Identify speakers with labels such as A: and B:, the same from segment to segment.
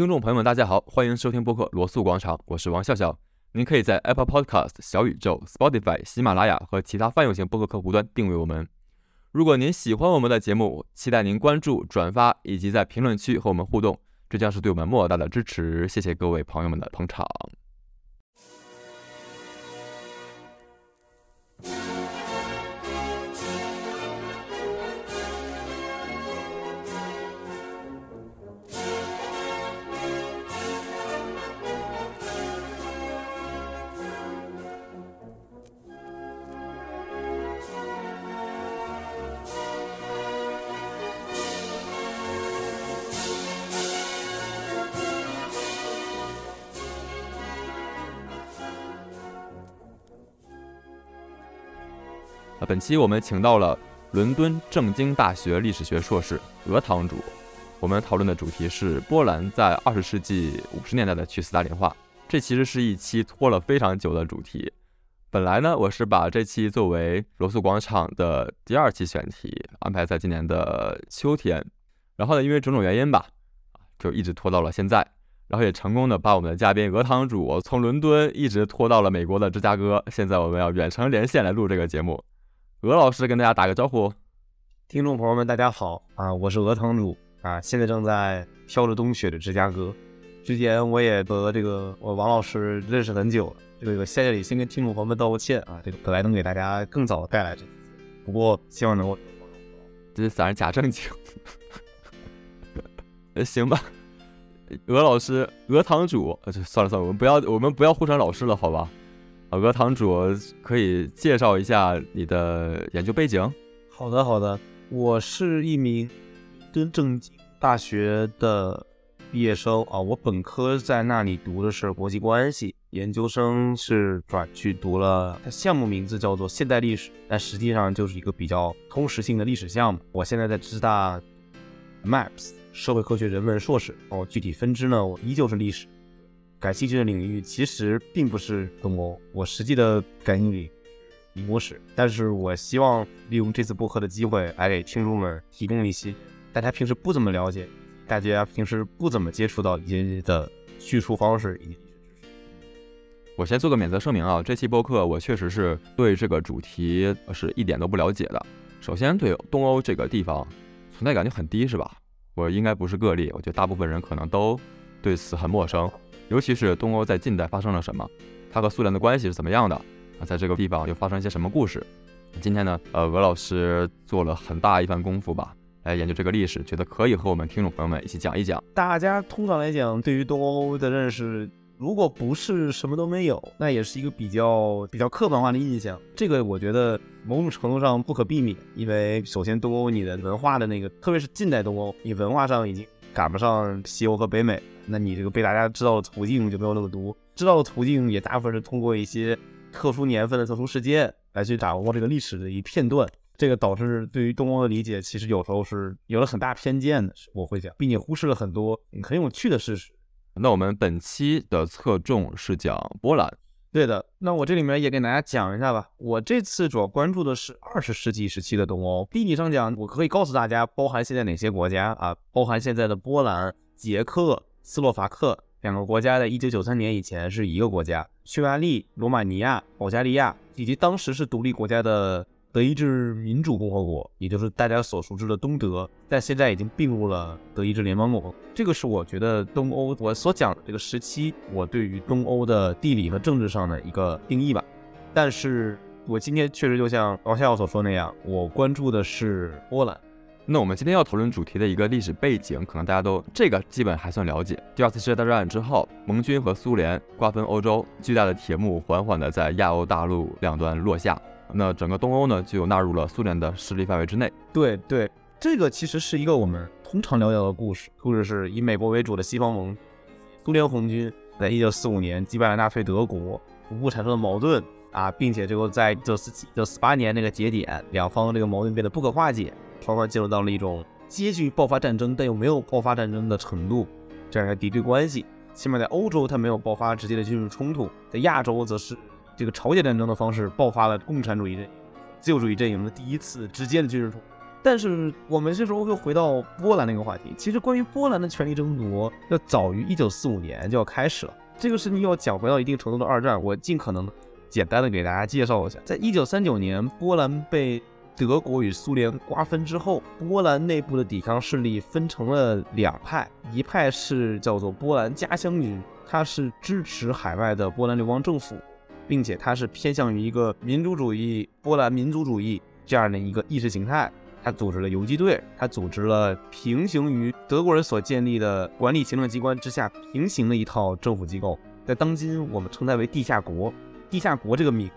A: 听众朋友们，大家好，欢迎收听播客罗素广场，我是王笑笑。您可以在 Apple Podcast、小宇宙、Spotify、喜马拉雅和其他泛用型播客客户端订阅我们。如果您喜欢我们的节目，期待您关注、转发以及在评论区和我们互动，这将是对我们莫大的支持。谢谢各位朋友们的捧场。本期我们请到了伦敦政经大学历史学硕士鹅堂主，我们讨论的主题是波兰在二十世纪五十年代的去斯大林化。这其实是一期拖了非常久的主题。本来呢，我是把这期作为罗素广场的第二期选题，安排在今年的秋天。然后呢，因为种种原因吧，就一直拖到了现在。然后也成功的把我们的嘉宾鹅堂主从伦敦一直拖到了美国的芝加哥。现在我们要远程连线来录这个节目。鹅老师跟大家打个招呼，
B: 听众朋友们，大家好啊！我是鹅堂主啊，现在正在飘着冬雪的芝加哥。之前我也和这个我王老师认识很久了，这个在这里先跟听众朋友们道个歉啊，这个本来能给大家更早的带来这，不过希望能够，
A: 这是咱假正经，行吧？鹅老师，鹅堂主，呃，算了算了，我们不要我们不要互称老师了，好吧？老哥堂主可以介绍一下你的研究背景。
B: 好的，好的，我是一名真正经大学的毕业生啊，我本科在那里读的是国际关系，研究生是转去读了，它项目名字叫做现代历史，但实际上就是一个比较通识性的历史项目。我现在在芝大 Maps 社会科学人文硕士，哦，具体分支呢，我依旧是历史。感兴趣的领域其实并不是东欧，我实际的感兴趣英国史。但是我希望利用这次播客的机会，来给听众们提供一些大家平时不怎么了解、大家平时不怎么接触到一些的叙述方式以及知识。
A: 我先做个免责声明啊，这期播客我确实是对这个主题是一点都不了解的。首先，对东欧这个地方存在感就很低，是吧？我应该不是个例，我觉得大部分人可能都对此很陌生。尤其是东欧在近代发生了什么，它和苏联的关系是怎么样的啊？在这个地方又发生一些什么故事？今天呢，呃，鹅老师做了很大一番功夫吧，来研究这个历史，觉得可以和我们听众朋友们一起讲一讲。
B: 大家通常来讲，对于东欧的认识，如果不是什么都没有，那也是一个比较比较刻板化的印象。这个我觉得某种程度上不可避免，因为首先东欧你的文化的那个，特别是近代东欧，你文化上已经赶不上西欧和北美。那你这个被大家知道的途径就没有那么多，知道的途径也大部分是通过一些特殊年份的特殊事件来去掌握这个历史的一片段，这个导致对于东欧的理解其实有时候是有了很大偏见的，我会讲，并且忽视了很多很有趣的事实。
A: 那我们本期的侧重是讲波兰，
B: 对的。那我这里面也给大家讲一下吧。我这次主要关注的是二十世纪时期的东欧，地理上讲，我可以告诉大家包含现在哪些国家啊？包含现在的波兰、捷克。斯洛伐克两个国家在一九九三年以前是一个国家，匈牙利、罗马尼亚、保加利亚以及当时是独立国家的德意志民主共和国，也就是大家所熟知的东德，但现在已经并入了德意志联邦共和国。这个是我觉得东欧我所讲的这个时期，我对于东欧的地理和政治上的一个定义吧。但是我今天确实就像王笑所说那样，我关注的是波兰。
A: 那我们今天要讨论主题的一个历史背景，可能大家都这个基本还算了解。第二次世界大战之后，盟军和苏联瓜分欧洲，巨大的铁幕缓缓地在亚欧大陆两端落下。那整个东欧呢，就纳入了苏联的势力范围之内。
B: 对对，这个其实是一个我们通常了解的故事。故事是以美国为主的西方盟，苏联红军在一九四五年击败了纳粹德国，逐步产生了矛盾啊，并且最后在一九四七、一九四八年那个节点，两方这个矛盾变得不可化解。双方进入到了一种接近爆发战争，但又没有爆发战争的程度这样一个敌对关系。起码在欧洲，它没有爆发直接的军事冲突；在亚洲，则是这个朝鲜战争的方式爆发了共产主义阵营、自由主义阵营的第一次直接的军事冲突。但是我们这时候又回到波兰那个话题，其实关于波兰的权力争夺，要早于一九四五年就要开始了。这个事情要讲回到一定程度的二战，我尽可能简单的给大家介绍一下。在一九三九年，波兰被德国与苏联瓜分之后，波兰内部的抵抗势力分成了两派，一派是叫做波兰家乡军，它是支持海外的波兰流亡政府，并且它是偏向于一个民族主义、波兰民族主义这样的一个意识形态。他组织了游击队，他组织了平行于德国人所建立的管理行政机关之下平行的一套政府机构，在当今我们称它为地下国。地下国这个名，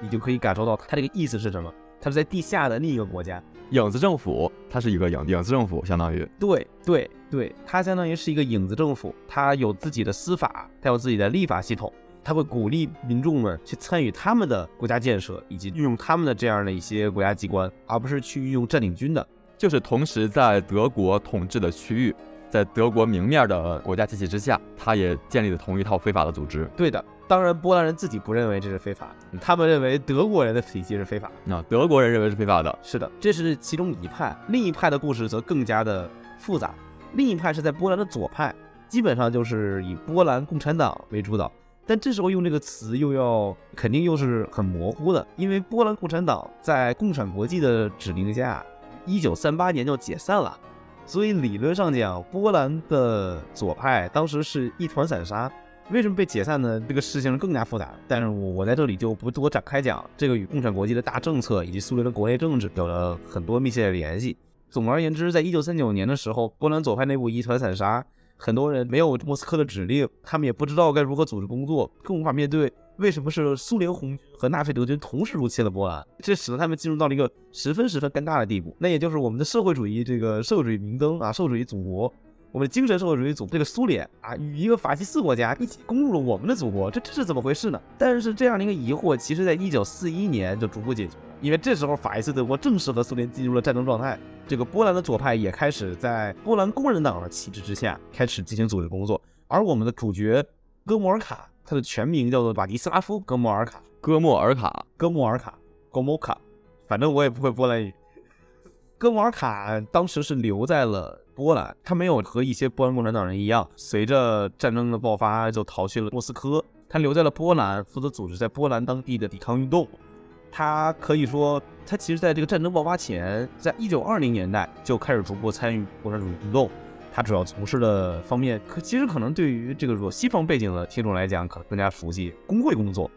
B: 你就可以感受到它这个意思是什么？它是在地下的另一个国家，
A: 影子政府，它是一个影影子政府，相当于
B: 对对对，它相当于是一个影子政府，它有自己的司法，它有自己的立法系统。他会鼓励民众们去参与他们的国家建设，以及运用他们的这样的一些国家机关，而不是去运用占领军的。
A: 就是同时在德国统治的区域，在德国明面的国家机器之下，他也建立了同一套非法的组织。
B: 对的，当然波兰人自己不认为这是非法，他们认为德国人的体系是非法。
A: 那德国人认为是非法的。
B: 是的，这是其中一派。另一派的故事则更加的复杂。另一派是在波兰的左派，基本上就是以波兰共产党为主导。但这时候用这个词又要肯定又是很模糊的，因为波兰共产党在共产国际的指令下，一九三八年就解散了，所以理论上讲，波兰的左派当时是一团散沙。为什么被解散呢？这个事情更加复杂，但是我在这里就不多展开讲。这个与共产国际的大政策以及苏联的国内政治有了很多密切的联系。总而言之，在一九三九年的时候，波兰左派内部一团散沙。很多人没有莫斯科的指令，他们也不知道该如何组织工作，更无法面对为什么是苏联红军和纳粹德军同时入侵了波兰，这使得他们进入到了一个十分十分尴尬的地步。那也就是我们的社会主义这个社会主义明灯啊，社会主义祖国，我们的精神社会主义祖这个苏联啊，与一个法西斯国家一起攻入了我们的祖国，这这是怎么回事呢？但是这样的一个疑惑，其实在一九四一年就逐步解决。因为这时候法西斯德国正式和苏联进入了战争状态，这个波兰的左派也开始在波兰工人党的旗帜之下开始进行组织工作。而我们的主角戈莫尔卡，他的全名叫做瓦迪斯拉夫·戈莫尔卡，
A: 戈莫尔卡，
B: 戈莫尔卡，戈莫卡，反正我也不会波兰语。戈莫尔卡当时是留在了波兰，他没有和一些波兰共产党人一样，随着战争的爆发就逃去了莫斯科，他留在了波兰，负责组织在波兰当地的抵抗运动。他可以说，他其实在这个战争爆发前，在一九二零年代就开始逐步参与共产主义运动。他主要从事的方面，可其实可能对于这个西方背景的听众来讲，可能更加熟悉工会工作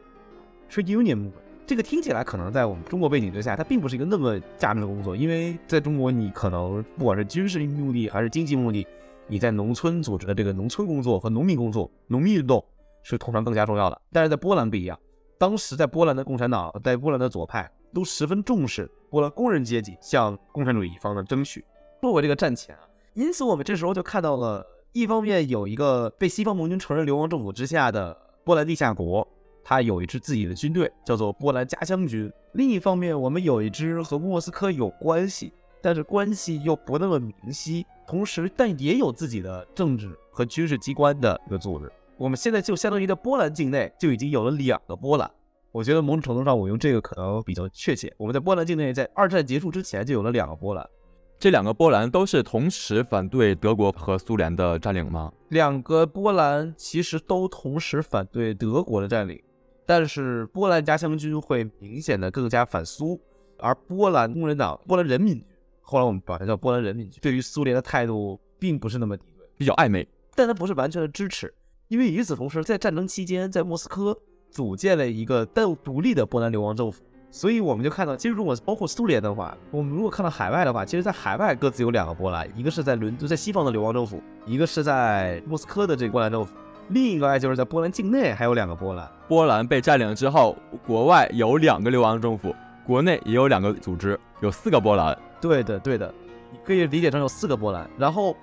B: ，trade union。这个听起来可能在我们中国背景之下，它并不是一个那么价值的工作，因为在中国，你可能不管是军事目的还是经济目的，你在农村组织的这个农村工作和农民工作、农民运动是通常更加重要的。但是在波兰不一样。当时在波兰的共产党，在波兰的左派都十分重视波兰工人阶级向共产主义一方的争取，作为这个战前啊。因此，我们这时候就看到了，一方面有一个被西方盟军承认流亡政府之下的波兰地下国，它有一支自己的军队，叫做波兰家乡军；另一方面，我们有一支和莫斯科有关系，但是关系又不那么明晰，同时但也有自己的政治和军事机关的一个组织。我们现在就相当于在波兰境内就已经有了两个波兰，我觉得某种程度上我用这个可能比较确切。我们在波兰境内，在二战结束之前就有了两个波兰，
A: 这两个波兰都是同时反对德国和苏联的占领吗？
B: 两个波兰其实都同时反对德国的占领，但是波兰家乡军会明显的更加反苏，而波兰工人党、波兰人民军，后来我们把它叫波兰人民军，对于苏联的态度并不是那么敌对，
A: 比较暧昧，
B: 但它不是完全的支持。因为与此同时，在战争期间，在莫斯科组建了一个单独立的波兰流亡政府，所以我们就看到，其实如果包括苏联的话，我们如果看到海外的话，其实，在海外各自有两个波兰，一个是在伦敦，在西方的流亡政府，一个是在莫斯科的这个波兰政府，另一个就是在波兰境内还有两个波兰。
A: 波兰被占领之后，国外有两个流亡政府，国内也有两个组织，有四个波兰。
B: 对的，对的，你可以理解成有四个波兰，然后。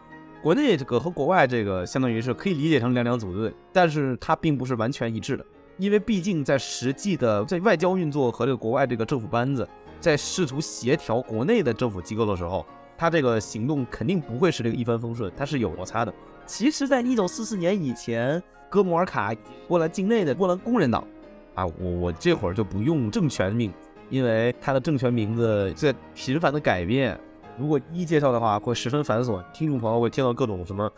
B: 国内这个和国外这个相当于是可以理解成两两组队，但是它并不是完全一致的，因为毕竟在实际的在外交运作和这个国外这个政府班子在试图协调国内的政府机构的时候，他这个行动肯定不会是这个一帆风顺，它是有摩擦的。其实，在一九四四年以前，哥莫尔卡波兰境内的波兰工人党啊，我我这会儿就不用政权名，因为它的政权名字在频繁的改变。如果一介绍的话，会十分繁琐，听众朋友会听到各种什么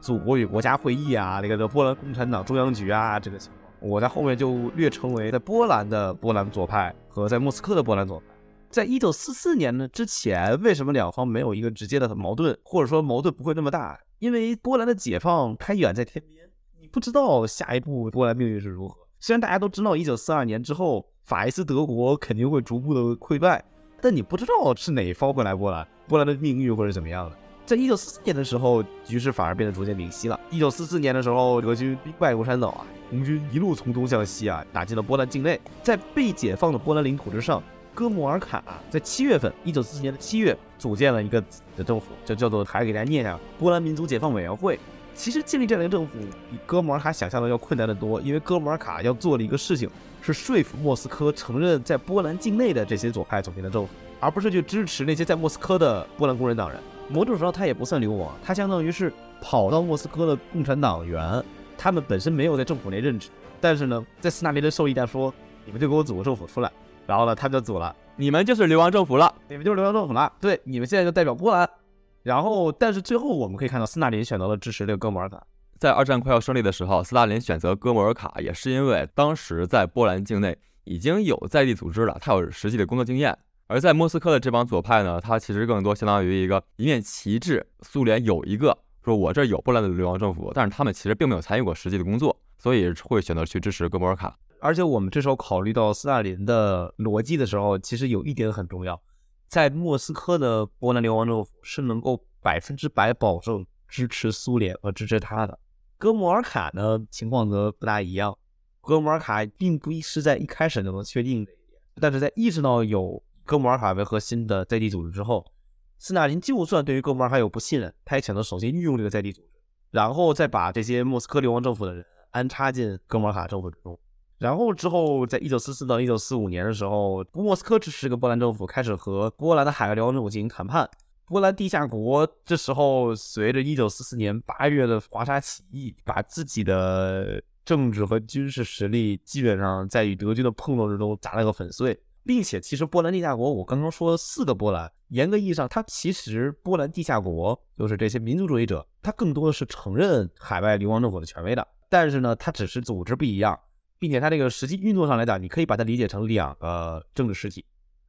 B: 祖国与国家会议啊，那个波兰共产党中央局啊，这个。我在后面就略称为在波兰的波兰左派和在莫斯科的波兰左派。在一九四四年呢之前，为什么两方没有一个直接的矛盾，或者说矛盾不会那么大？因为波兰的解放还远在天边，你不知道下一步波兰命运是如何。虽然大家都知道一九四二年之后，法西斯德国肯定会逐步的溃败，但你不知道是哪一方会来波兰，波兰的命运会是怎么样的。在一九四四年的时候，局势反而变得逐渐明晰了。一九四四年的时候，德军兵败如山倒啊，红军一路从东向西啊，打进了波兰境内，在被解放的波兰领土之上。哥穆尔卡在七月份，一九四四年的七月，组建了一个的政府，就叫做还给大家念一下波兰民族解放委员会。其实建立这样一个政府，比哥穆尔卡想象的要困难得多，因为哥穆尔卡要做的一个事情是说服莫斯科承认在波兰境内的这些左派组建的政府，而不是去支持那些在莫斯科的波兰工人党人。某种程度上，他也不算流亡，他相当于是跑到莫斯科的共产党员，他们本身没有在政府内任职，但是呢，在斯大林的授意下说，你们就给我组个政府出来。然后呢，他就组了，
A: 你们就是流亡政府了，
B: 你们就是流亡政府了。对，你们现在就代表波兰。然后，但是最后我们可以看到，斯大林选择了支持这个哥穆尔卡。
A: 在二战快要胜利的时候，斯大林选择哥穆尔卡，也是因为当时在波兰境内已经有在地组织了，他有实际的工作经验。而在莫斯科的这帮左派呢，他其实更多相当于一个一面旗帜。苏联有一个说，我这有波兰的流亡政府，但是他们其实并没有参与过实际的工作，所以会选择去支持哥穆尔卡。
B: 而且我们这时候考虑到斯大林的逻辑的时候，其实有一点很重要，在莫斯科的波兰流亡政府是能够百分之百保证支持苏联和支持他的。哥穆尔卡呢情况则不大一样，哥穆尔卡并不是在一开始就能确定的，但是在意识到有哥穆尔卡为核心的在地组织之后，斯大林就算对于哥穆尔卡有不信任，他也选择首先运用这个在地组织，然后再把这些莫斯科流亡政府的人安插进哥穆尔卡政府之中。然后之后，在一九四四到一九四五年的时候，莫斯科支持这个波兰政府开始和波兰的海外流亡政府进行谈判。波兰地下国这时候随着一九四四年八月的华沙起义，把自己的政治和军事实力基本上在与德军的碰撞之中砸了个粉碎，并且其实波兰地下国，我刚刚说四个波兰，严格意义上，它其实波兰地下国就是这些民族主义者，它更多的是承认海外流亡政府的权威的，但是呢，它只是组织不一样。并且它这个实际运作上来讲，你可以把它理解成两个政治实体。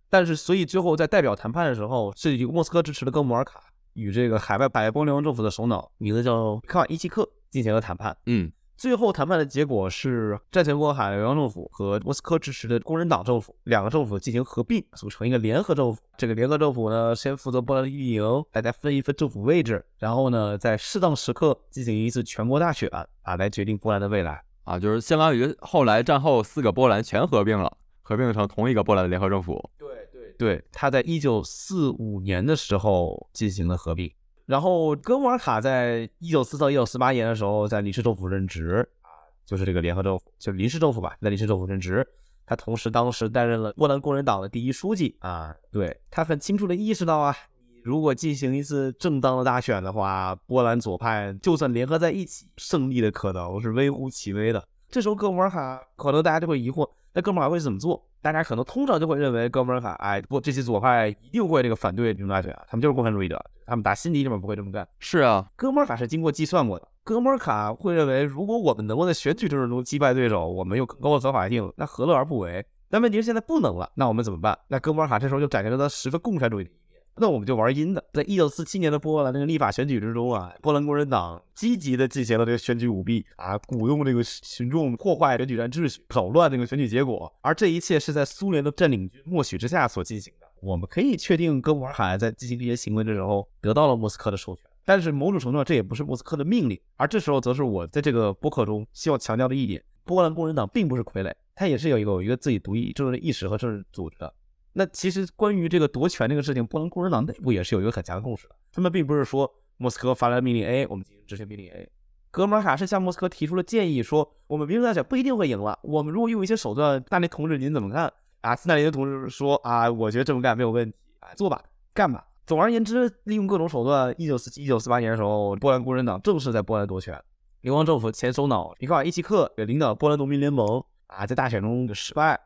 B: 但是，所以最后在代表谈判的时候，是由莫斯科支持的哥穆尔卡与这个海外百波流亡政府的首脑，名字叫卡瓦伊奇克进行了谈判。
A: 嗯，
B: 最后谈判的结果是战前波海外流亡政府和莫斯科支持的工人党政府两个政府进行合并，组成一个联合政府。这个联合政府呢，先负责波兰的运营，大家分一分政府位置，然后呢，在适当时刻进行一次全国大选啊，来决定波兰的未来。
A: 啊，就是相当于后来战后四个波兰全合并了，合并成同一个波兰的联合政府。
B: 对对对，他在一九四五年的时候进行了合并，然后哥穆尔卡在一九四到一九四八年的时候在临时政府任职啊，就是这个联合政府，就临时政府吧，在临时政府任职。他同时当时担任了波兰工人党的第一书记啊，对他很清楚的意识到啊。如果进行一次正当的大选的话，波兰左派就算联合在一起，胜利的可能是微乎其微的。这时候哥穆尔卡可能大家就会疑惑，那哥穆尔卡会怎么做？大家可能通常就会认为哥穆尔卡，哎，不，这些左派一定会这个反对民主大选啊，他们就是共产主义者，他们打心底里面不会这么干。
A: 是啊，
B: 哥穆尔卡是经过计算过的。哥穆尔卡会认为，如果我们能够在选举政治中击败对手，我们有更高的合法性，那何乐而不为？但问题是现在不能了，那我们怎么办？那哥莫尔卡这时候就展现了他十分共产主义的。那我们就玩阴的，在一九四七年的波兰那个立法选举之中啊，波兰工人党积极的进行了这个选举舞弊啊，鼓动这个群众破坏选举站秩序，扰乱那个选举结果，而这一切是在苏联的占领军默许之下所进行的。我们可以确定，哥穆尔卡在进行这些行为的时候得到了莫斯科的授权，但是某种程度上这也不是莫斯科的命令。而这时候，则是我在这个播客中希望强调的一点：波兰工人党并不是傀儡，它也是有一个有一个自己独立政治意识和政治组织的。那其实关于这个夺权这个事情，波兰共产党内部也是有一个很强的共识的。他们并不是说莫斯科发来命令 A，我们进行执行命令 A。哥穆尔卡是向莫斯科提出了建议，说我们民主大选不一定会赢了，我们如果用一些手段，大林同志您怎么看啊？斯大林的同志说啊，我觉得这么干没有问题啊，做吧，干吧。总而言之，利用各种手段，一九四七、一九四八年的时候，波兰共产党正式在波兰夺权。流亡政府前首脑米科瓦伊奇克也领导波兰农民联盟啊，在大选中失败。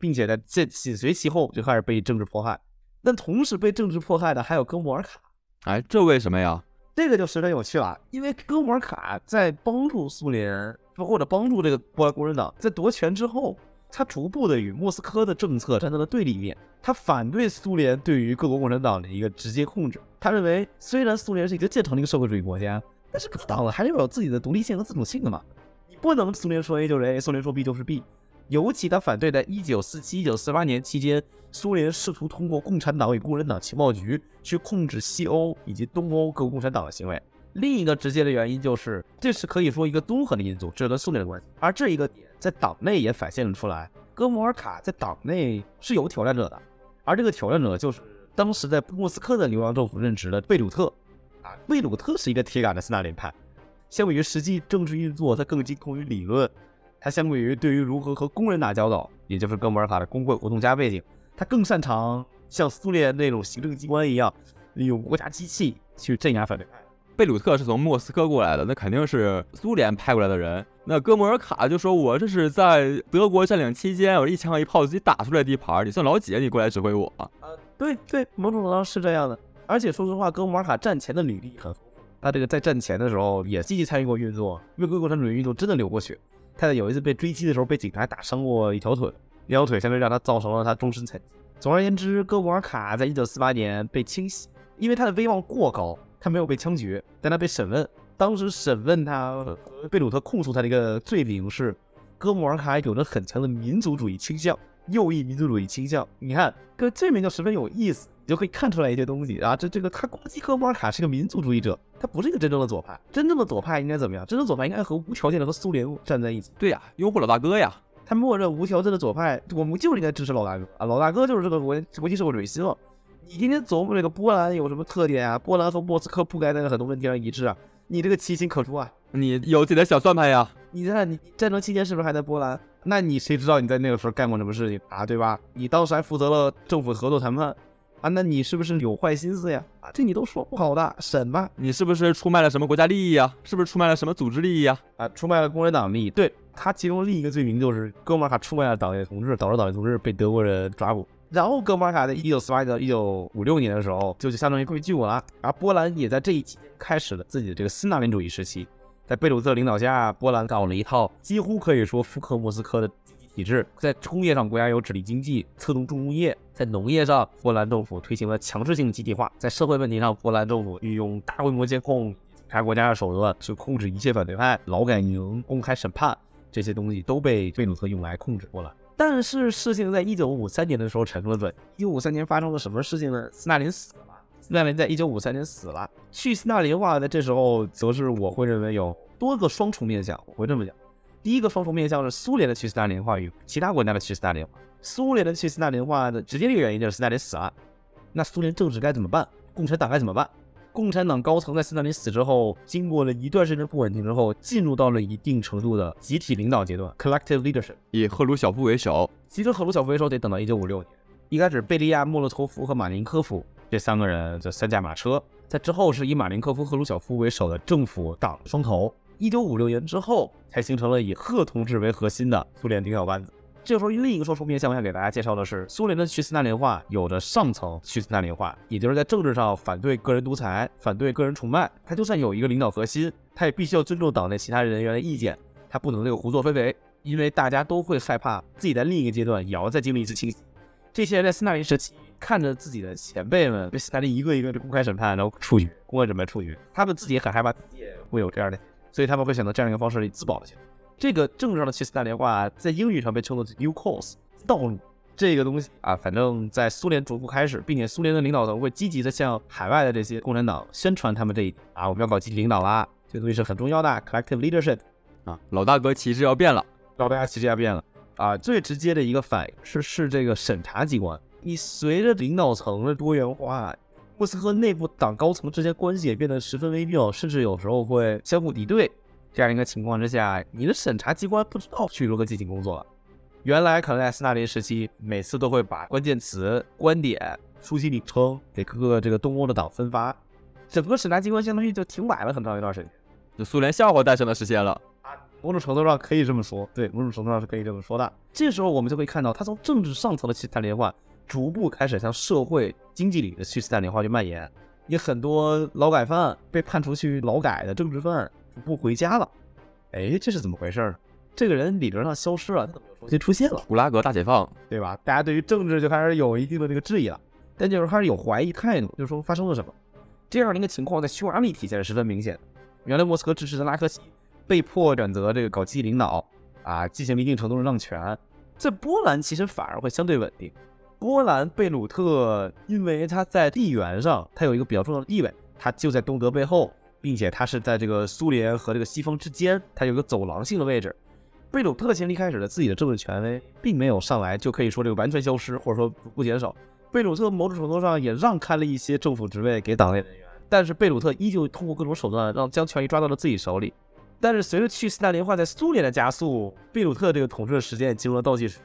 B: 并且呢这紧随其后就开始被政治迫害。但同时被政治迫害的还有哥穆尔卡。
A: 哎，这为什么呀？
B: 这个就十分有趣了，因为哥穆尔卡在帮助苏联，或者帮助这个波兰共产党在夺权之后，他逐步的与莫斯科的政策站在了对立面。他反对苏联对于各国共产党的一个直接控制。他认为，虽然苏联是一个建成的一个社会主义国家，但是各党还是要有自己的独立性和自主性的嘛。你不能苏联说 A 就是 A，苏联说 B 就是 B。尤其他反对在1947、1948年期间，苏联试图通过共产党与共产党情报局去控制西欧以及东欧各共产党的行为。另一个直接的原因就是，这是可以说一个综合的因素，这跟苏联的关系。而这一个点在党内也反现了出来。哥穆尔卡在党内是有挑战者的，而这个挑战者就是当时在莫斯科的流亡政府任职的贝鲁特。啊，贝鲁特是一个铁杆的斯大林派，相比于实际政治运作，他更精通于理论。他相对于对于如何和工人打交道，也就是哥莫尔卡的工会活动家背景，他更擅长像苏联那种行政机关一样，利用国家机器去镇压反对派。
A: 贝鲁特是从莫斯科过来的，那肯定是苏联派过来的人。那哥莫尔卡就说：“我这是在德国占领期间，我一枪一炮自己打出来地盘，你算老几？你过来指挥我？”
B: 啊，对对，某种程度上是这样的。而且说实话，哥莫尔卡战前的履历很丰富，他这个在战前的时候也积极参与过运作，为各国共产主义运动真的流过血。他在有一次被追击的时候，被警察打伤过一条腿，一条腿相当于让他造成了他终身残疾。总而言之，哥穆尔卡在一九四八年被清洗，因为他的威望过高，他没有被枪决，但他被审问。当时审问他贝鲁特控诉他的一个罪名是，哥穆尔卡有着很强的民族主义倾向，右翼民族主义倾向。你看，哥这名就十分有意思。就可以看出来一些东西啊，这这个他攻击哥穆尔卡是个民族主义者，他不是一个真正的左派。真正的左派应该怎么样？真正左派应该和无条件的和苏联站在一起。
A: 对呀，拥护老大哥呀。
B: 他默认无条件的左派，我们就是应该支持老大哥啊，老大哥就是这个国国际社会主义希望。你今天琢磨这个波兰有什么特点啊？波兰和莫斯科不该在很多问题上一致啊，你这个其心可诛啊。
A: 你有自己的小算盘呀？
B: 你看你战争期间是不是还在波兰？那你谁知道你在那个时候干过什么事情啊？对吧？你当时还负责了政府合作谈判。啊，那你是不是有坏心思呀？啊，这你都说不好的，审吧。
A: 你是不是出卖了什么国家利益呀？是不是出卖了什么组织利益呀？
B: 啊，出卖了共产党利益。对他其中另一个罪名就是哥穆尔卡出卖了党内同志，导致党内同志被德国人抓捕。然后哥穆尔卡在一九四八到一九五六年的时候，就就相当于归我了。而波兰也在这一期间开始了自己的这个斯大林主义时期，在贝鲁特领导下，波兰搞了一套几乎可以说复刻莫斯科的。体制在工业上，国家有指力经济，侧重重工业；在农业上，波兰政府推行了强制性集体化；在社会问题上，波兰政府运用大规模监控、其他国家的手段去控制一切反对派、劳改营、公开审判这些东西都被贝鲁特用来控制波兰。但是事情在一九五三年的时候产生了转。一九五三年发生了什么事情呢？斯大林死了。斯大林在一九五三年死了。去斯大林化在这时候，则是我会认为有多个双重面向。我会这么讲。第一个双重面向是苏联的去斯大林化与其他国家的去斯大林化。苏联的去斯大林化的直接的原因就是斯大林死了，那苏联政治该怎么办？共产党该怎么办？共产党高层在斯大林死之后，经过了一段时间不稳定之后，进入到了一定程度的集体领导阶段 （collective leadership），
A: 以赫鲁晓夫为首。
B: 其实赫鲁晓夫为首得等到1956年，一开始贝利亚、莫洛托夫和马林科夫这三个人这三驾马车，在之后是以马林科夫、赫鲁晓夫为首的政府党双头。一九五六年之后，才形成了以贺同志为核心的苏联领导班子。这个时候，另一个说出面向，我想给大家介绍的是，苏联的去斯大林化有着上层去斯大林化，也就是在政治上反对个人独裁，反对个人崇拜。他就算有一个领导核心，他也必须要尊重党内其他人员的意见，他不能这个胡作非为，因为大家都会害怕自己在另一个阶段也要再经历一次清洗。这些人在斯大林时期看着自己的前辈们被斯大林一个一个的公开审判，然后处决，公开审判处决，他们自己也很害怕自己也会有这样的。所以他们会选择这样一个方式来自保起来。这个政治上的去斯大林化，在英语上被称作 “new course” 道路。这个东西啊，反正在苏联逐步开始，并且苏联的领导层会积极的向海外的这些共产党宣传他们这一点啊，我们要搞集体领导啦，这个东西是很重要的，collective leadership
A: 啊，老大哥旗帜要变了，
B: 老大哥旗帜要变了啊。最直接的一个反应是是这个审查机关，你随着领导层的多元化。莫斯科内部党高层之间关系也变得十分微妙，甚至有时候会相互敌对。这样一个情况之下，你的审查机关不知道去如何进行工作了。原来可能在斯大林时期，每次都会把关键词、观点、书籍名称给各个这个东欧的党分发，整个审查机关相当于就停摆了很长一段时间。
A: 就苏联笑话诞生的时间了
B: 啊，某种程度上可以这么说，对，某种程度上是可以这么说的。这时候我们就会看到，他从政治上层的去斯大林化。逐步开始向社会经济里的去斯大林化去蔓延。也很多劳改犯被判处去劳改的政治犯逐步回家了。哎，这是怎么回事呢？这个人理论上消失了，他怎么又重新出现了？
A: 古拉格大解放，
B: 对吧？大家对于政治就开始有一定的这个质疑了，但就是开始有怀疑态度，就是说发生了什么？这样的一个情况在匈牙利体现的十分明显。原来莫斯科支持的拉科西被迫选择这个搞经济领导啊，进行了一定程度的让权。在波兰其实反而会相对稳定。波兰贝鲁特因为他在地缘上他有一个比较重要的地位，他就在东德背后，并且他是在这个苏联和这个西方之间，他有一个走廊性的位置。贝鲁特其实一开始的自己的政治权威并没有上来就可以说这个完全消失，或者说不减少。贝鲁特某种程度上也让开了一些政府职位给党内人员，但是贝鲁特依旧通过各种手段让将权力抓到了自己手里。但是随着去斯大林化在苏联的加速，贝鲁特这个统治的时间也进入了倒计时。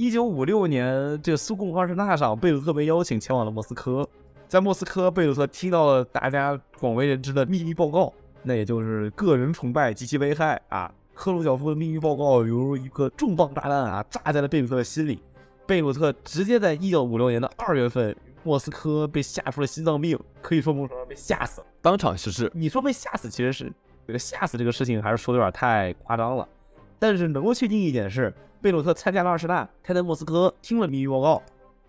B: 一九五六年，这个苏共二十大上，贝鲁特被邀请前往了莫斯科。在莫斯科，贝鲁特听到了大家广为人知的秘密报告，那也就是个人崇拜及其危害啊。赫鲁晓夫的秘密报告犹如一个重磅炸弹啊，炸在了贝鲁特的心里。贝鲁特直接在一九五六年的二月份，莫斯科被吓出了心脏病，可以说某种上被吓死了，
A: 当场逝世。
B: 你说被吓死，其实是这个吓死这个事情，还是说的有点太夸张了。但是能够确定一点是，贝鲁特参加了二十大，他在莫斯科听了秘密报告，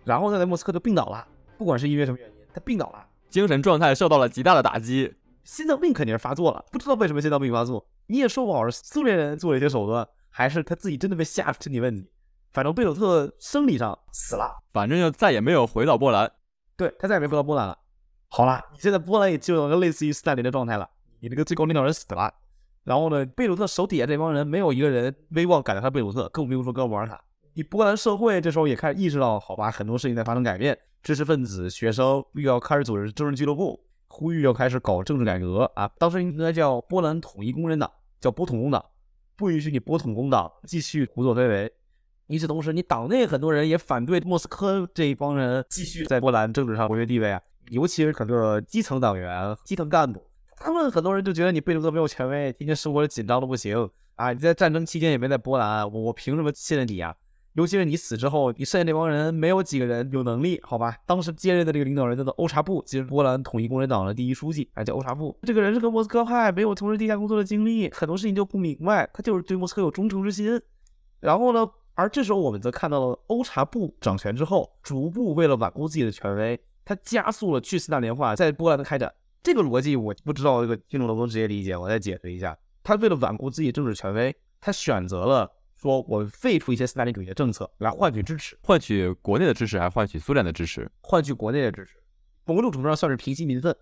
B: 然后他在莫斯科就病倒了。不管是因为什么原因，他病倒了，
A: 精神状态受到了极大的打击，
B: 心脏病肯定是发作了，不知道为什么心脏病发作。你也说不好是苏联人做了一些手段，还是他自己真的被吓出身体问题。反正贝鲁特生理上死了，
A: 反正就再也没有回到波兰。
B: 对他再也没回到波兰了。好了，你现在波兰也进入了个类似于斯大林的状态了。你那个最高领导人死了，然后呢，贝鲁特手底下这帮人没有一个人威望赶得上贝鲁特，更不用说哥穆尔卡。你波兰社会这时候也开始意识到，好吧，很多事情在发生改变，知识分子、学生又要开始组织政治俱乐部，呼吁要开始搞政治改革啊。当时应该叫波兰统一工人党。叫波统工党，不允许你波统工党继续胡作非为。与此同时，你党内很多人也反对莫斯科这一帮人继续在波兰政治上活跃地位啊，尤其是很多基层党员、基层干部，他们很多人就觉得你贝鲁特没有权威，天天生活的紧张的不行啊！你在战争期间也没在波兰，我我凭什么信任你啊？尤其是你死之后，你剩下那帮人没有几个人有能力，好吧？当时接任的这个领导人叫做欧查布，即是波兰统一工人党的第一书记，还叫欧查布。这个人是个莫斯科派，没有从事地下工作的经历，很多事情就不明白，他就是对莫斯科有忠诚之心。然后呢，而这时候我们则看到了欧查布掌权之后，逐步为了挽固自己的权威，他加速了去斯大林化在波兰的开展。这个逻辑我不知道这个听众能不能直接理解，我再解释一下。他为了挽固自己政治权威，他选择了。说我废除一些斯大林主义的政策来换取支持，
A: 换取国内的支持，还换取苏联的支持，
B: 换取国内的支持，某种程度上算是平息民愤。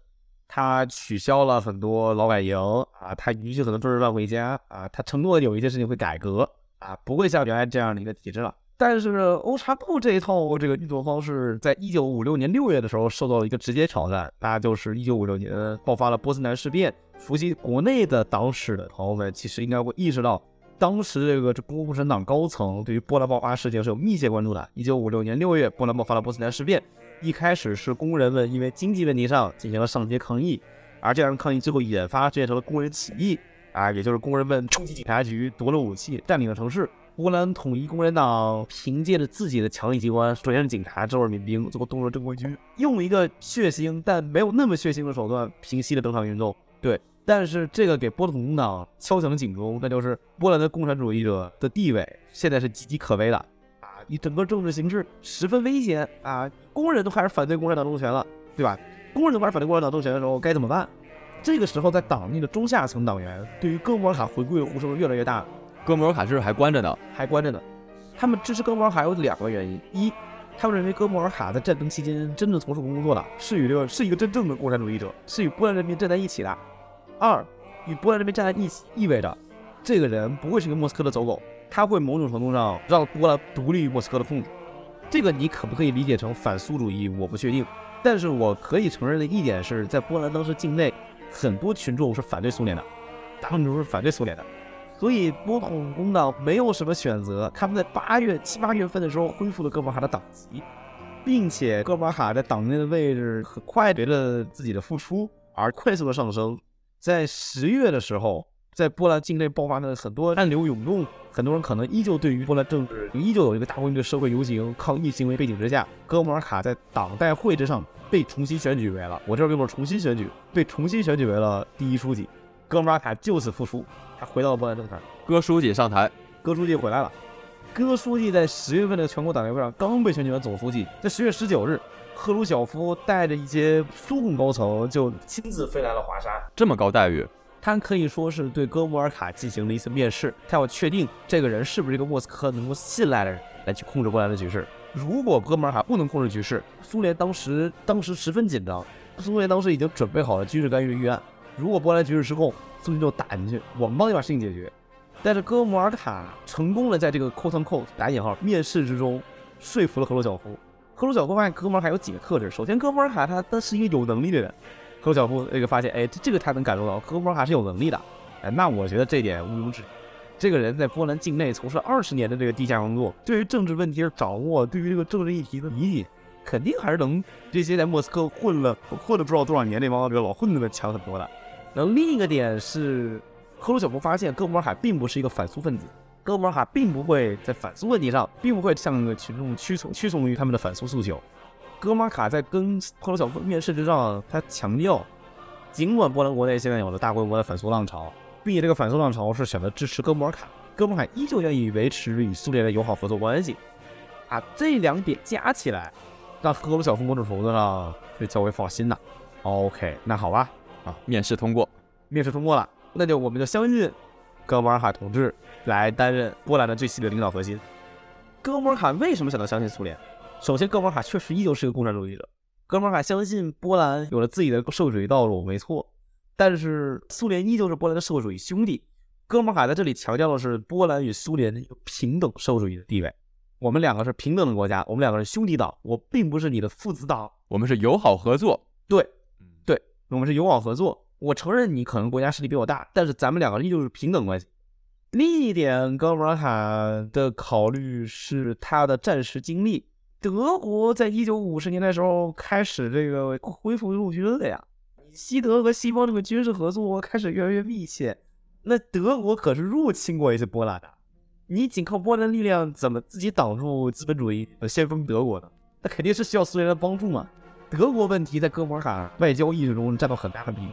B: 他取消了很多劳改营啊，他允许很多政治犯回家啊，他承诺有一些事情会改革啊，不会像原来这样的一个体制了。但是欧查布这一套这个运作方式，在一九五六年六月的时候受到了一个直接挑战，那就是一九五六年爆发了波斯南事变。熟悉国内的党史的朋友们，其实应该会意识到。当时这个这中国共产党高层对于波兰爆发事情是有密切关注的。一九五六年六月，波兰爆发了波斯南事变。一开始是工人们因为经济问题上进行了上街抗议，而这样抗议最后演发变成了工人起义啊，也就是工人们冲击警察局，夺了武器，占领了城市。波兰统一工人党凭借着自己的强力机关，首先是警察，之后是民兵，最后动了正规军，用一个血腥但没有那么血腥的手段平息了整场运动。对。但是这个给波兰工党敲响了警钟，那就是波兰的共产主义者的地位现在是岌岌可危的啊！你整个政治形势十分危险啊！工人都开始反对共产党政权了，对吧？工人都开始反对共产党政权的时候该怎么办？这个时候，在党内的中下层党员对于哥莫尔卡回归的呼声越来越大。
A: 哥穆尔卡是还关着呢，
B: 还关着呢。他们支持哥穆尔卡有两个原因：一，他们认为哥穆尔卡在战争期间真正从事过工作的是与这个是一个真正的共产主义者，是与波兰人民站在一起的。二，与波兰人民站在一起，意味着这个人不会是一个莫斯科的走狗，他会某种程度上让波兰独立于莫斯科的控制。这个你可不可以理解成反苏主义？我不确定。但是我可以承认的一点是在波兰当时境内，很多群众是反对苏联的，大部分都是反对苏联的。所以波统工党没有什么选择，他们在八月七八月份的时候恢复了哥本哈的党籍，并且哥本哈在党内的位置很快随着自己的付出而快速的上升。在十月的时候，在波兰境内爆发的很多暗流涌动，很多人可能依旧对于波兰政治依旧有一个大规模的社会游行抗议行为背景之下，哥穆尔卡在党代会之上被重新选举为了，我这边哥们重新选举，被重新选举为了第一书记，哥穆尔卡就此复出，他回到了波兰政坛，
A: 哥书记上台，
B: 哥书记回来了。哥书记在十月份的全国党代会上刚被选举为总书记，在十月十九日，赫鲁晓夫带着一些苏共高层就亲自飞来了华沙，
A: 这么高待遇，
B: 他可以说是对哥穆尔卡进行了一次面试，他要确定这个人是不是一个莫斯科能够信赖的人，来去控制波兰的局势。如果哥穆尔卡不能控制局势，苏联当时当时十分紧张，苏联当时已经准备好了军事干预的预案。如果波兰局势失控，苏联就打进去，我们帮你把事情解决。但是哥穆尔卡成功的在这个 “quote unquote” 打引号面试之中说服了赫鲁晓夫。赫鲁晓夫发现哥穆尔卡有几个特质，首先哥穆尔卡他他是一个有能力的人。赫鲁晓夫这个发现，哎，这这个他能感受到哥穆尔卡是有能力的。哎，那我觉得这点毋庸置疑。这个人在波兰境内从事二十年的这个地下工作，对于政治问题的掌握，对于这个政治议题的理解，肯定还是能这些在莫斯科混了混了不知道多少年那帮这个老混子们强很多的。然后另一个点是。赫鲁晓夫发现哥穆尔卡并不是一个反苏分子，哥穆尔卡并不会在反苏问题上，并不会向群众屈从屈从于他们的反苏诉求。哥穆尔卡在跟赫鲁晓夫面试之上，他强调，尽管波兰国内现在有了大规模的反苏浪潮，并且这个反苏浪潮是选择支持哥穆尔卡，哥穆尔卡依旧愿意维持与苏联的友好合作关系。啊，这两点加起来，让赫鲁晓夫某种程度上是较为放心的。OK，那好吧，
A: 啊，面试通过，
B: 面试通过了。那就我们就相信哥莫尔卡同志来担任波兰的最系列领导核心。哥莫尔卡为什么选择相信苏联？首先，哥莫尔卡确实依旧是个共产主义者。哥莫尔卡相信波兰有了自己的社会主义道路，没错。但是苏联依旧是波兰的社会主义兄弟。哥莫尔卡在这里强调的是波兰与苏联的一个平等社会主义的地位。我们两个是平等的国家，我们两个是兄弟党，我并不是你的父子党，
A: 我们是友好合作。
B: 对，我们是友好合作。我承认你可能国家势力比我大，但是咱们两个依旧是平等关系。另一点，哥穆尔卡的考虑是他的战时经历。德国在一九五十年代时候开始这个恢复陆军了呀，西德和西方这个军事合作开始越来越密切。那德国可是入侵过一次波兰的，你仅靠波兰力量怎么自己挡住资本主义呃先锋德国呢？那肯定是需要苏联的帮助嘛。德国问题在哥穆尔卡外交意识中占到很大的比例。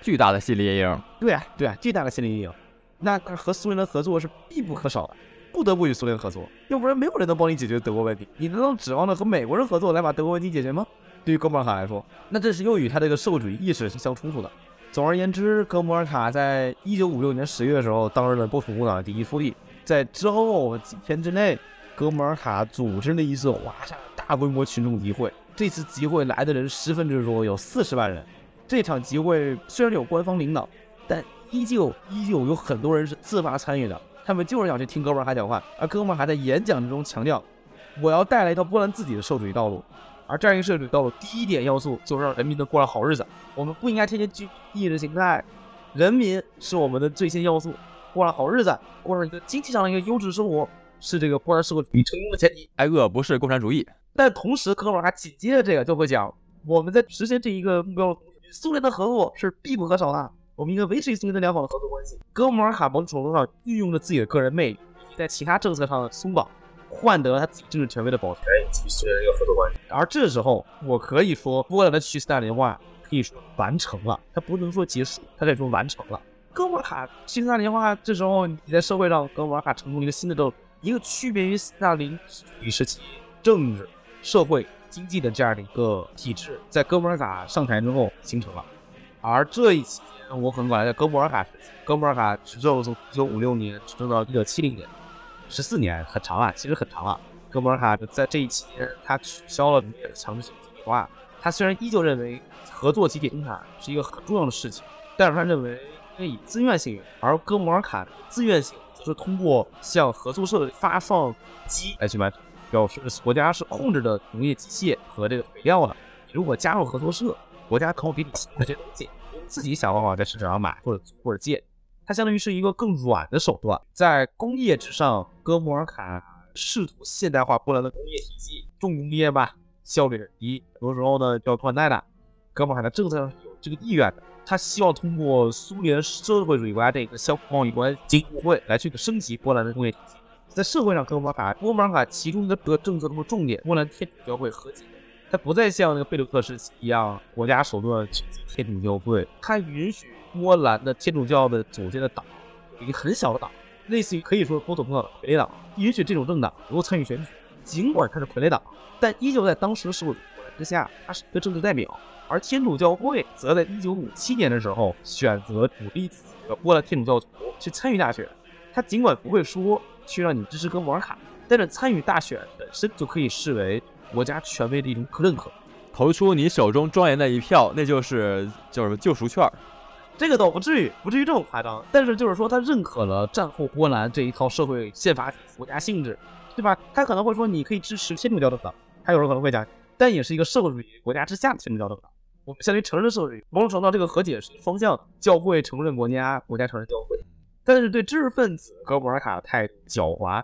A: 巨大的心理阴影，
B: 对啊，对啊，巨大的心理阴影。那和苏联的合作是必不可少的，不得不与苏联合作，要不然没有人能帮你解决德国问题。你难道指望着和美国人合作来把德国问题解决吗？对于哥穆尔卡来说，那这是又与他这个社会主义意识是相冲突的。总而言之，哥莫尔卡在一九五六年十月的时候当任了波普共党的第一书记，在之后几天之内，哥莫尔卡组织了一次华沙大规模群众集会，这次集会来的人十分之多，有四十万人。这场集会虽然有官方领导，但依旧依旧有很多人是自发参与的。他们就是想去听哥们儿卡讲话，而哥们儿还在演讲之中强调：“我要带来一套波兰自己的社会主义道路。”而这样一个社会主义道路，第一点要素就是让人民能过上好日子。我们不应该天天拘意识形态，人民是我们的最先要素。过上好日子，过上一个经济上的一个优质生活，是这个波兰社会主义成功的前提。
A: 挨饿不是共产主义。
B: 但同时，哥们儿还紧接着这个就会讲：我们在实现这一个目标。苏联的合作是必不可少的，我们应该维持与苏联的良好的合作关系。哥莫尔卡某种程度上运用了自己的个人魅力，在其他政策上的松绑，换得了他自己政治权威的保全以及苏联的一个合作关系。而这时候，我可以说，波兰的去斯大林化可以说完成了，他不能说结束，他可以说完成了。哥莫尔卡去斯大林化，这时候你在社会上，哥莫尔卡成功了一个新的政，一个区别于斯大林主义时期政治、社会。经济的这样的一个体制，在哥穆尔卡上台之后形成了。而这一期间，我很管在哥穆尔卡时期，哥穆尔卡执政从一九五六年执政到一九七零年，十四年很长啊，其实很长啊。哥穆尔卡在这一期间，他取消了强制性集体化。他虽然依旧认为合作集体生产是一个很重要的事情，但是他认为应该以自愿性，而哥穆尔卡的自愿性则是通过向合作社发放鸡来去完成。表示国家是控制的农业机械和这个肥料的。如果加入合作社，国家可以给你这些东西，自己想办法在市场上买或者或者借。它相当于是一个更软的手段。在工业之上，哥穆尔卡试图现代化波兰的工业体系，重工业吧，效率低，很多时候呢要换代的。哥穆尔卡的政策上有这个意愿的，他希望通过苏联社会主义国家这个相互贸易关系互惠来去升级波兰的工业体系。在社会上，哥本哈根波本哈根其中一个政策中的重点，波兰天主教会和解。它不再像那个贝鲁特时期一样，国家手段去天主教会，它允许波兰的天主教的组建的党，一个很小的党，类似于可以说波总统的傀儡党，允许这种政党能够参与选举。尽管它是傀儡党，但依旧在当时的社会主义之下，它是一个政治代表。而天主教会则在1957年的时候选择鼓励自己的波兰天主教徒去参与大选。他尽管不会说去让你支持哥本哈根，但是参与大选本身就可以视为。国家权威的一种认可，
A: 投出你手中庄严的一票，那就是叫什么救赎券儿。
B: 这个倒不至于，不至于这么夸张。但是就是说，他认可了战后波兰这一套社会宪法国家性质，对吧？他可能会说，你可以支持天主教政党，还有人可能会讲，但也是一个社会主义国家之下的天主教政党。我们相当于承认社会主义，某种程度这个和解是方向，教会承认国家，国家承认教会。但是对知识分子哥本尔卡的态度狡猾，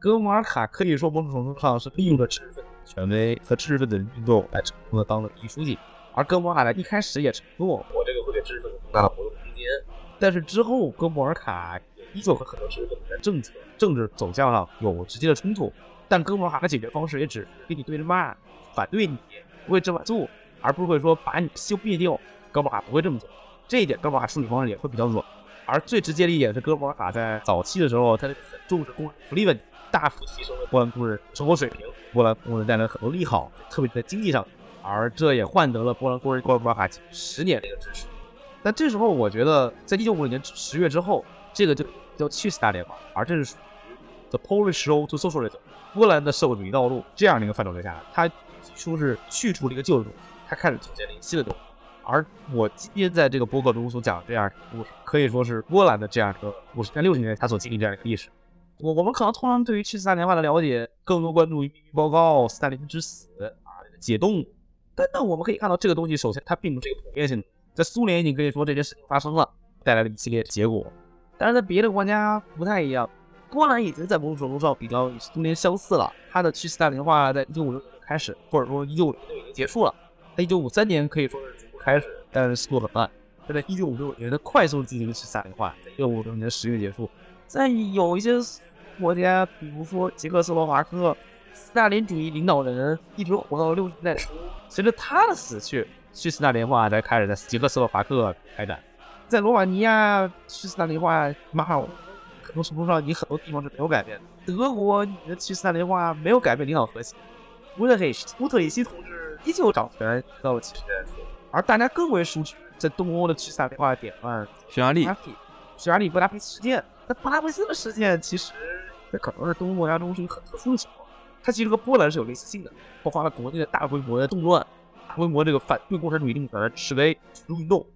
B: 哥本尔卡可以说某种程度上是利用了知识分子。权威和知识分子运动来成功的当了第一书记，而哥本哈呢一开始也承诺，我这个会给知识分子更大的活动空间。但是之后，哥本尔卡依旧和很多知识分子在政策、政治走向上有直接的冲突。但哥本哈的解决方式也只跟你对着骂，反对你，不会这么做，而不会说把你消灭掉。哥本哈根不会这么做，这一点哥本哈根处理方式也会比较软。而最直接的一点是，哥本哈根在早期的时候，他很重视工人福利问题。大幅提升了波兰工人生活水平，波兰工人带来很多利好，特别在经济上，而这也换得了波兰工人波兰卡十年的一个支持。但这时候，我觉得在一九五零年十月之后，这个就叫去死大联盟，而这是 the Polish road to socialism 波兰的社会主义道路这样的一个范畴之下，它说是去除了一个旧的东西，它开始组建了一个新的东西。而我今天在这个博客中所讲的这样故事，可以说是波兰的这样一个五十、六十年代他所经历这样一个历史。我我们可能通常对于去斯大林化的了解，更多关注于秘密报告、斯大林之死啊解冻。但但我们可以看到，这个东西首先它并不是一个普遍性的，在苏联已经可以说这件事情发生了，带来了一系列结果。但是在别的国家不太一样，波兰已经在某种程度上比较与苏联相似了。它的去斯大林化在一九五六年开始，或者说一九五零年已经结束了。在一九五三年可以说是开始，但是速度很慢。在一九五六年的快速进行去斯大林化，在一九五六年十月结束。在有一些国家，比如说捷克斯洛伐克，斯大林主义领导人一直活到六十年代初。随着他的死去，去斯大林化才开始在捷克斯洛伐克开展。在罗马尼亚，去斯大林化，马上很多程度上，你很多地方是没有改变的。德国，你的去斯大林化没有改变领导核心。乌特里希乌特里希同志依旧掌权到了七十年代，而大家更为熟知在东欧的去斯大林化典范——
A: 匈牙利，
B: 匈牙利布达佩斯事件。那布达佩斯的事件其实，在可能是东欧国家中是一个很特殊的情况。它其实和波兰是有类似性的，爆发了国内的大规模的动乱，大规模这个反对共产主义政权的示威运动。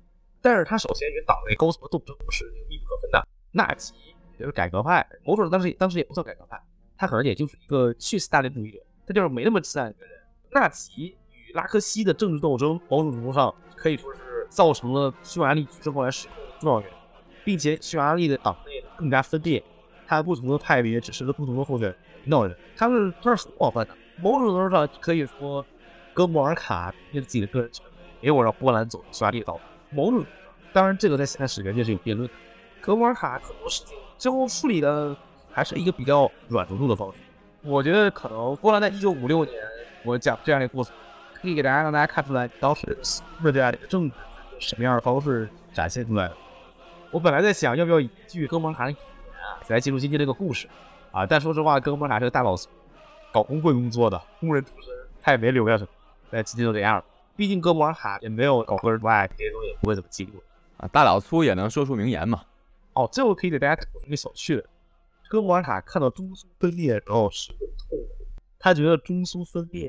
B: 但是它首先与党内高层的斗争是密不可分的。纳吉也就是改革派，某种当时当时也不算改革派，他可能也就是一个去斯大林主义者，他就是没那么自然的一个人。纳吉拉科西的政治斗争，某种程度上可以说是造成了匈牙利举政后来失控的重要原因。并且匈牙利的党内更加分裂，它不同的派别只是不同的候选领导人，他们他是很广泛的。某种程度上可以说，哥本尔卡凭借自己的个人权威，也有让波兰走匈牙利的道路。某种当然，这个在现在史学界是有辩论的。哥本尔卡很多事情最后处理的还是一个比较软着陆的方式。我觉得可能波兰在一九五六年，我讲这样的故事，可以给大家让大家看出来当时的这样的一个政治什么样的方式展现出来的。我本来在想要不要一句哥本哈根语言啊来记录今天这个故事啊，但说实话，哥本哈根是个大老粗，搞工会工作的工人出身，他也没留下什么。那今天就这样了，毕竟哥本哈根也没有搞个人外，这些东西不会怎么记录
A: 啊。大老粗也能说出名言嘛？
B: 哦，最后可以给大家吐一个小趣的：哥本哈根看到中苏分裂然后十分痛苦，他觉得中苏分裂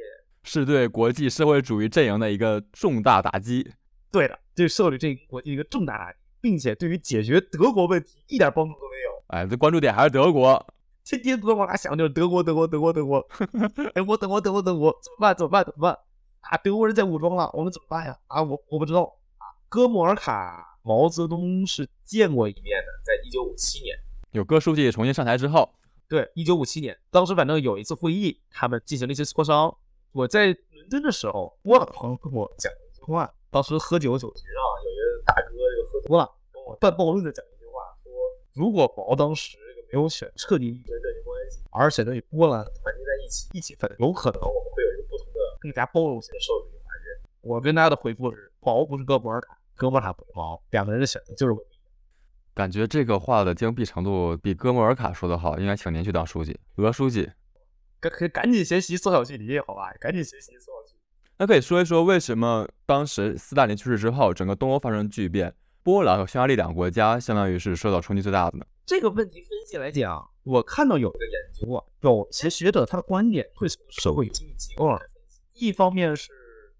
A: 是对国际社会主义阵营的一个重大打击。
B: 对的，对社会主义国际一个重大打击。并且对于解决德国问题一点帮助都没有。
A: 哎，这关注点还是德国，
B: 天天哥们俩想就是德国，德国，德国，德国，德国，德国，德国，德国，怎么办？怎么办？怎么办？啊，德国人在武装了，我们怎么办呀？啊，我我不知道。啊，哥莫尔卡，毛泽东是见过一面的，在一九五七年，
A: 有哥书记重新上台之后，
B: 对，一九五七年，当时反正有一次会议，他们进行了一些磋商。我在伦敦的时候，我朋友跟我讲一句话，当时喝酒酒局上有一个大哥就喝。多了。跟我半暴论的讲一句话，说如果毛当时这个没有选彻底理顺政经关系，而选择与波兰团结在一起，一起反，有可能我们会有一个不同的、更加包容性的社会环境。我跟大家的回复是：毛不是哥莫尔卡，哥莫尔卡不是毛，两个人的选择就是不一样。
A: 感觉这个话的精辟程度比哥莫尔卡说的好，应该请您去当书记，俄书记。
B: 赶可赶紧学习缩小距离，好吧？赶紧学习缩小距离。
A: 那可以说一说为什么当时斯大林去世之后，整个东欧发生巨变，波兰和匈牙利两个国家相当于是受到冲击最大的呢？
B: 这个问题分析来讲，我看到有一个研究啊，有些学者他的观点会从社会经济结构上来分析。一方面是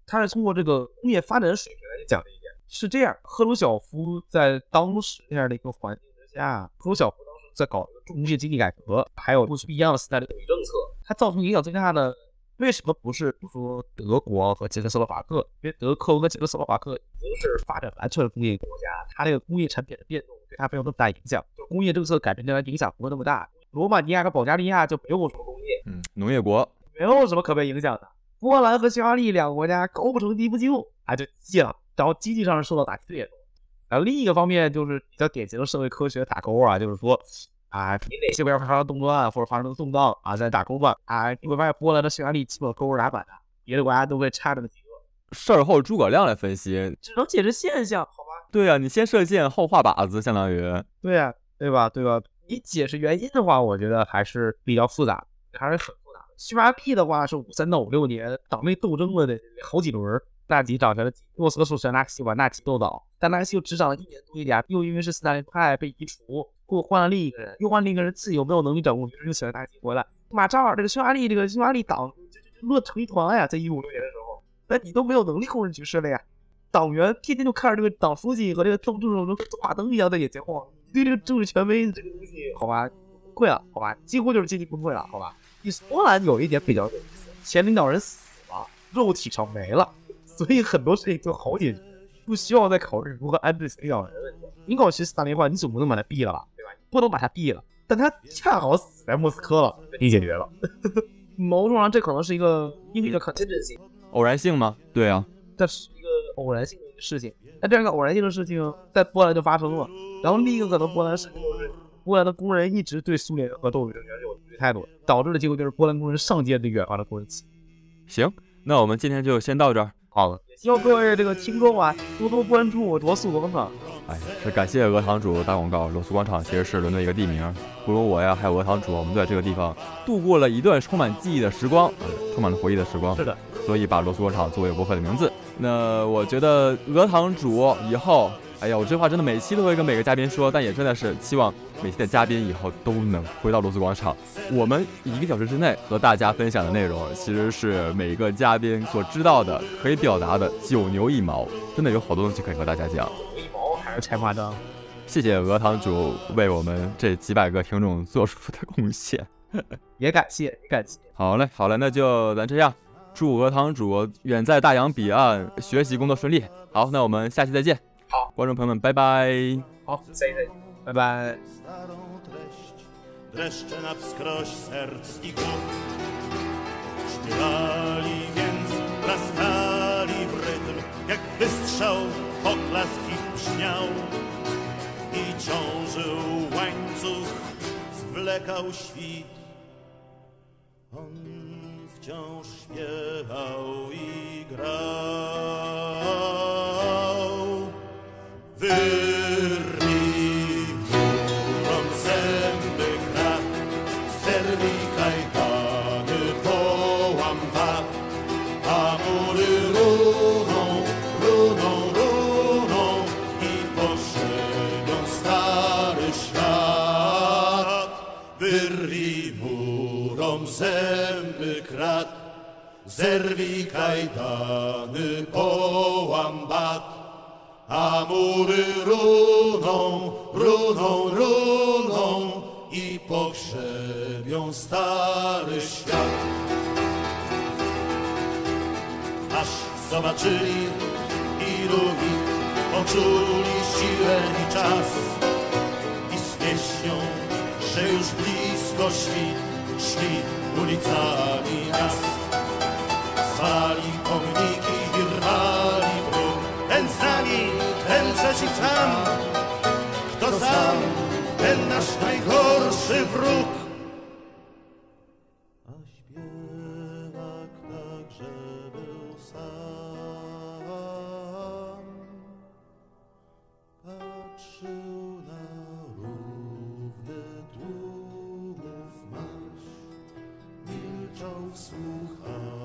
B: 他是通过这个工业发展水平来讲的一点，是这样：赫鲁晓夫在当时那样的一个环境之下，赫鲁晓夫当时在搞这个重工业经济改革，还有不一样的斯大林主义政策，它造成影响最大的。为什么不是，比如说德国和捷克斯洛伐克？因为德国和捷克斯洛伐克已经是发展完全的工业国家，它这个工业产品的变动对它没有那么大影响，就工业政策改变对它影响不会那么大。罗马尼亚和保加利亚就没有什么工业，
A: 嗯，农业国，
B: 没有什么可被影响的。波兰和匈牙利两个国家高不成低不就，啊，就记了，然后经济上是受到打击最严重。然后另一个方面就是比较典型的社会科学打勾啊，就是说。啊，你哪些国家发生动乱或者发生动荡啊，在打勾吧。啊，你会发现波兰的匈牙利基本勾是打满的，别的国家都会差这么几个。
A: 事儿后诸葛亮来分析，
B: 只能解释现象，好吧？
A: 对呀，你先射箭后画靶子，相当于。
B: 对呀，对吧？对吧？你解释原因的话，我觉得还是比较复杂，还是很复杂的。匈牙利的话是五三到五六年党内斗争了得好几轮，纳吉掌权了，莫斯科首选纳西把纳吉斗倒，但纳西又只掌了一年多一点，又因为是斯大林派被移除。又换了另一个人，又换另一个人，自己又没有能力掌控局势，又选了大吉回来。马扎尔这个匈牙利这个匈牙利党就就乱成一团了呀！在一五六年的时候，那你都没有能力控制局势了呀！党员天天就看着这个党书记和这个政政跟走马灯一样在眼前晃，对这个政治权威这个东西，好吧，崩溃了，好吧，几乎就是经济崩溃了，好吧。你波兰有一点比较有意思，前领导人死了，肉体上没了，所以很多事情就好解决，不需要再考虑如何安置领导人。你搞斯大林话，你总不能把他毙了吧？不能把他毙了，但他恰好死在莫斯科了，问题解决了。某种上，这可能是一个英语的 contingency，
A: 偶然性吗？对啊，
B: 这是一个偶然性的事情。那这样一个偶然性的事情在波兰就发生了。然后另一个可能，波兰是就是波兰的工人一直对苏联和斗争政权有敌对态度，导致的结果就是波兰工人上街对远方的工人起义。
A: 行，那我们今天就先到这儿。
B: 好了，希望各位这个听众啊多多关注我罗素广场。
A: 哎，是感谢鹅堂主打广告。罗素广场其实是伦敦一个地名，不如我呀，还有鹅堂主，我们都在这个地方度过了一段充满记忆的时光，充满了回忆的时光。
B: 是的，
A: 所以把罗素广场作为播客的名字。那我觉得鹅堂主以后。哎呀，我这话真的每期都会跟每个嘉宾说，但也真的是希望每期的嘉宾以后都能回到罗斯广场。我们一个小时之内和大家分享的内容，其实是每个嘉宾所知道的、可以表达的九牛一毛，真的有好多东西可以和大家讲。
B: 一毛还是太夸张。
A: 谢谢鹅堂主为我们这几百个听众做出的贡献，
B: 也感谢，也感谢。
A: 好嘞，好嘞，那就咱这样，祝鹅堂主远在大洋彼岸学习工作顺利。好，那我们下期再见。
B: 好，
A: 观众朋友们，拜拜。
B: 好，再见，拜拜。
C: Dreszcze na wskroś serc i głów Śpiewali więc, klaskali w rytm Jak wystrzał poklask brzmiał I ciążył łańcuch, zwlekał świt. On wciąż śpiewał i grał 苏杭